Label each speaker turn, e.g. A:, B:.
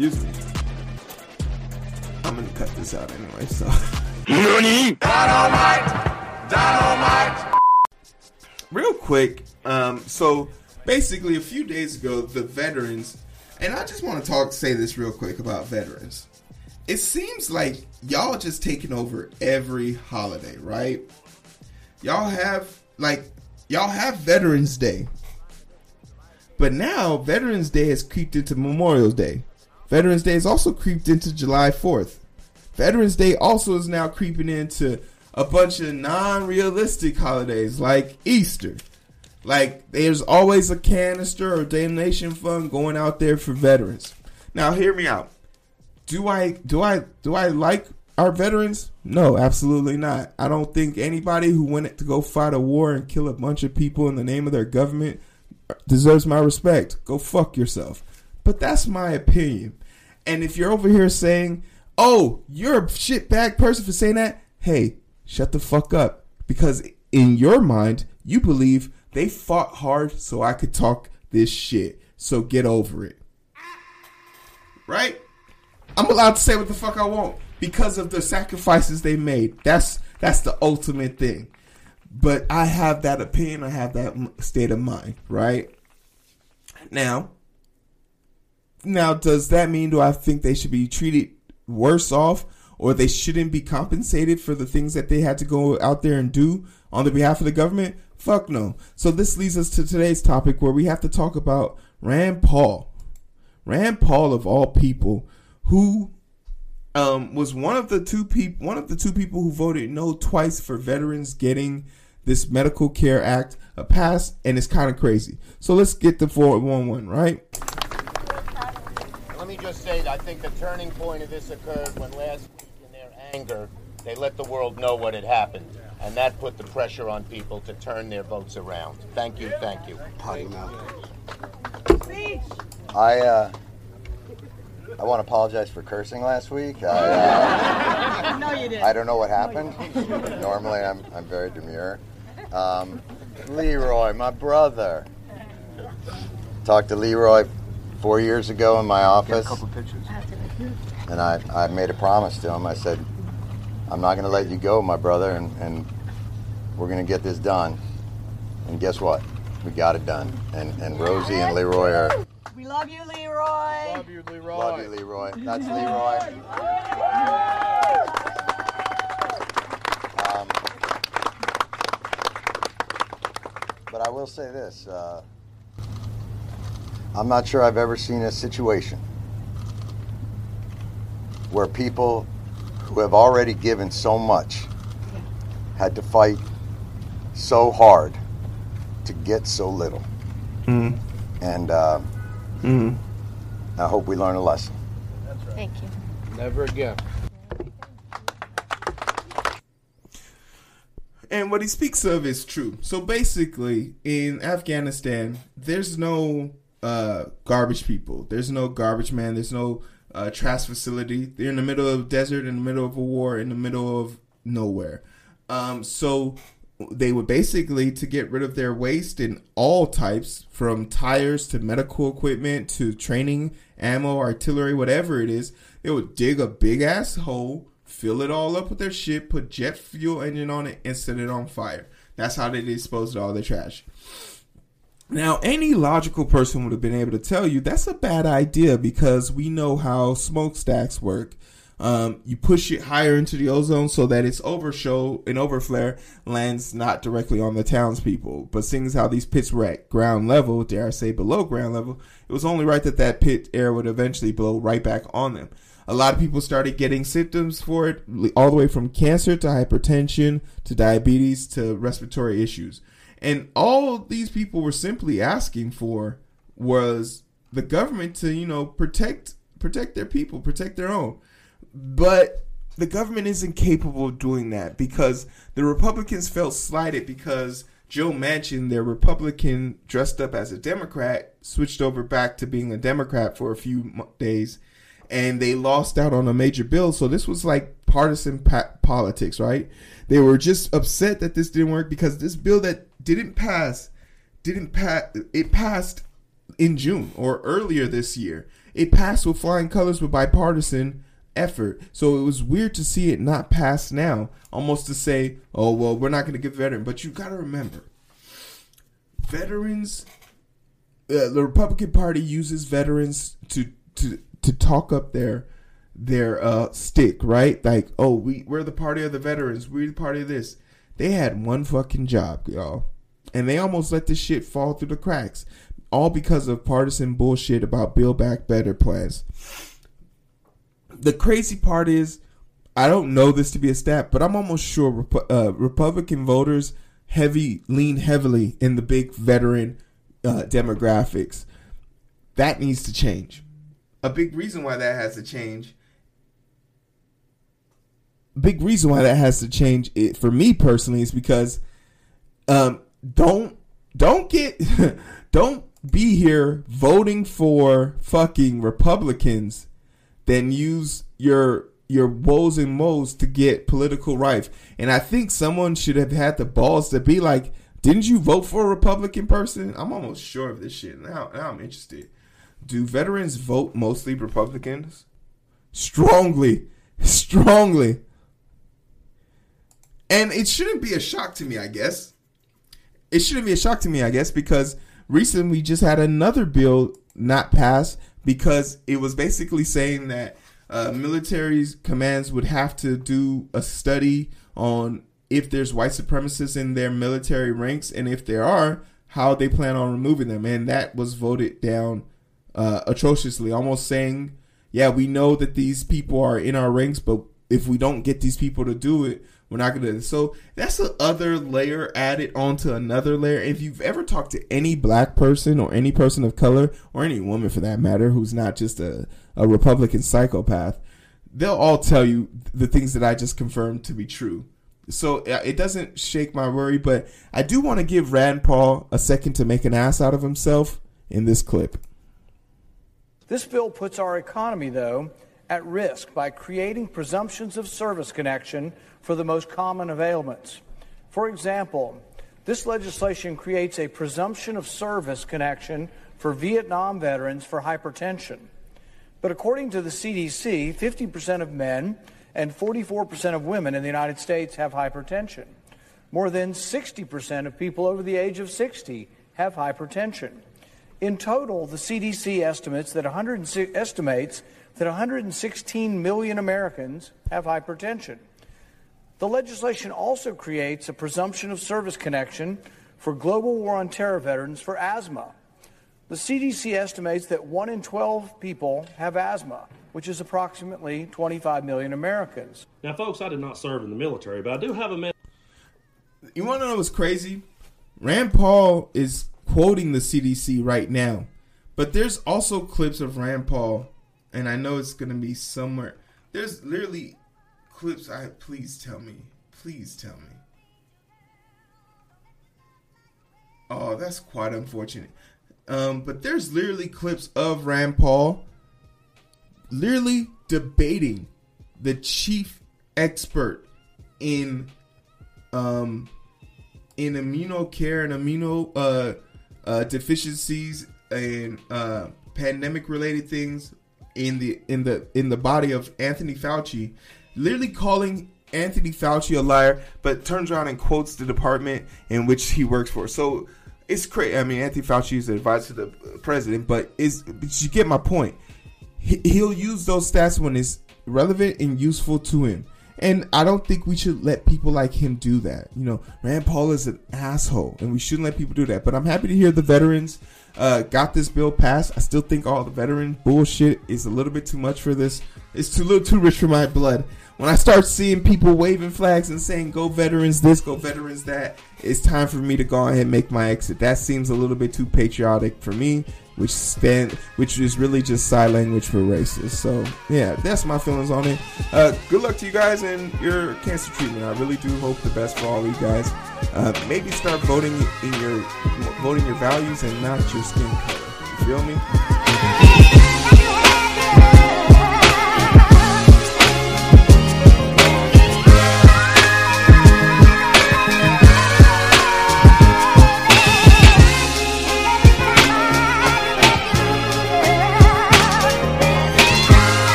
A: Excuse me. I'm gonna cut this out anyway, so.
B: Dynamite! Dynamite!
A: Real quick, um, so basically a few days ago, the veterans, and I just want to talk, say this real quick about veterans. It seems like y'all just taking over every holiday, right? Y'all have like y'all have Veterans Day. But now Veterans Day has creeped into Memorial Day. Veterans Day has also creeped into July 4th. Veterans Day also is now creeping into a bunch of non-realistic holidays like Easter. Like there's always a canister or donation fund going out there for veterans. Now hear me out. Do I do I do I like our veterans? No, absolutely not. I don't think anybody who went to go fight a war and kill a bunch of people in the name of their government deserves my respect. Go fuck yourself. But that's my opinion. And if you're over here saying, "Oh, you're a shitbag person for saying that," hey, shut the fuck up. Because in your mind, you believe they fought hard so I could talk this shit. So get over it. Right? I'm allowed to say what the fuck I want because of the sacrifices they made. That's that's the ultimate thing. But I have that opinion. I have that state of mind. Right now. Now, does that mean do I think they should be treated worse off, or they shouldn't be compensated for the things that they had to go out there and do on the behalf of the government? Fuck no. So this leads us to today's topic where we have to talk about Rand Paul. Rand Paul of all people, who um, was one of the two people one of the two people who voted no twice for veterans getting this Medical Care Act a pass, and it's kind of crazy. So let's get the 411, right?
C: Let just say that I think the turning point of this occurred when last week, in their anger, they let the world know what had happened. And that put the pressure on people to turn their votes around. Thank you, thank you.
D: I uh, I want to apologize for cursing last week. I, uh,
E: No, you didn't.
D: I don't know what happened. Normally, I'm I'm very demure. Um, Leroy, my brother. Talked to Leroy four years ago in my office, and I, I made a promise to him. I said, "I'm not going to let you go, my brother, and, and we're going to get this done." And guess what? We got it done. And and Rosie and Leroy are
E: We love you, Leroy.
C: Love you, Leroy.
D: Love you, Leroy. That's Leroy. Um, but I will say this uh, I'm not sure I've ever seen a situation where people who have already given so much had to fight so hard to get so little. And uh, I hope we learn a lesson.
F: Thank you.
C: Never again.
A: And what he speaks of is true. So basically, in Afghanistan, there's no uh, garbage people. There's no garbage man. There's no uh, trash facility. They're in the middle of desert, in the middle of a war, in the middle of nowhere. Um, so they would basically to get rid of their waste in all types, from tires to medical equipment to training, ammo, artillery, whatever it is. They would dig a big ass hole, fill it all up with their shit, put jet fuel engine on it, and set it on fire. That's how they disposed of all their trash. Now, any logical person would have been able to tell you that's a bad idea because we know how smokestacks work. Um, you push it higher into the ozone so that its overshow and overflare lands not directly on the townspeople. But seeing as how these pits were at ground level, dare I say below ground level, it was only right that that pit air would eventually blow right back on them. A lot of people started getting symptoms for it, all the way from cancer to hypertension to diabetes to respiratory issues. And all these people were simply asking for was the government to, you know, protect protect their people, protect their own. But the government isn't capable of doing that because the Republicans felt slighted because Joe Manchin, their Republican dressed up as a Democrat, switched over back to being a Democrat for a few days and they lost out on a major bill. So this was like partisan pa- politics, right? They were just upset that this didn't work because this bill that didn't pass didn't pass. It passed in June or earlier this year. It passed with flying colors with bipartisan effort. So it was weird to see it not pass now, almost to say, "Oh well, we're not going to give veteran." But you got to remember, veterans. Uh, the Republican Party uses veterans to to to talk up their their uh stick, right? Like, oh, we we're the party of the veterans. We're the party of this. They had one fucking job, y'all, and they almost let this shit fall through the cracks, all because of partisan bullshit about Build Back Better plans. The crazy part is, I don't know this to be a stat, but I'm almost sure Repu- uh, Republican voters heavy lean heavily in the big veteran uh, demographics. That needs to change. A big reason why that has to change big reason why that has to change it for me personally is because um don't don't get don't be here voting for fucking Republicans then use your your woes and moes to get political rife. And I think someone should have had the balls to be like, didn't you vote for a Republican person? I'm almost sure of this shit. Now, now I'm interested. Do veterans vote mostly Republicans? Strongly. Strongly. And it shouldn't be a shock to me, I guess. It shouldn't be a shock to me, I guess, because recently we just had another bill not pass because it was basically saying that uh, military commands would have to do a study on if there's white supremacists in their military ranks, and if there are, how they plan on removing them. And that was voted down uh, atrociously, almost saying, yeah, we know that these people are in our ranks, but if we don't get these people to do it, we're not do it. So that's the other layer added onto another layer. If you've ever talked to any black person or any person of color or any woman for that matter who's not just a, a Republican psychopath, they'll all tell you the things that I just confirmed to be true. So it doesn't shake my worry, but I do want to give Rand Paul a second to make an ass out of himself in this clip.
F: This bill puts our economy, though, at risk by creating presumptions of service connection for the most common of ailments. For example, this legislation creates a presumption of service connection for Vietnam veterans for hypertension. But according to the CDC, 50% of men and 44% of women in the United States have hypertension. More than 60% of people over the age of 60 have hypertension. In total, the CDC estimates that 106, estimates that 116 million Americans have hypertension. The legislation also creates a presumption of service connection for global war on terror veterans for asthma. The CDC estimates that 1 in 12 people have asthma, which is approximately 25 million Americans.
G: Now, folks, I did not serve in the military, but I do have a man.
A: You want to know what's crazy? Rand Paul is quoting the CDC right now, but there's also clips of Rand Paul, and I know it's going to be somewhere. There's literally clips. I please tell me, please tell me. Oh, that's quite unfortunate. Um, but there's literally clips of Rand Paul literally debating the chief expert in um in immunocare and immuno uh, uh deficiencies and uh pandemic related things in the in the in the body of Anthony Fauci literally calling Anthony Fauci a liar but turns around and quotes the department in which he works for. So it's crazy. I mean Anthony Fauci is the advisor to the president but is you get my point. He, he'll use those stats when it's relevant and useful to him. And I don't think we should let people like him do that. You know, Rand Paul is an asshole, and we shouldn't let people do that. But I'm happy to hear the veterans uh, got this bill passed. I still think all the veteran bullshit is a little bit too much for this. It's too little too rich for my blood. When I start seeing people waving flags and saying "Go veterans this, go veterans that," it's time for me to go ahead and make my exit. That seems a little bit too patriotic for me, which stand, which is really just side language for racist. So yeah, that's my feelings on it. Uh, good luck to you guys in your cancer treatment. I really do hope the best for all of you guys. Uh, maybe start voting in your voting your values and not your skin color. You feel me?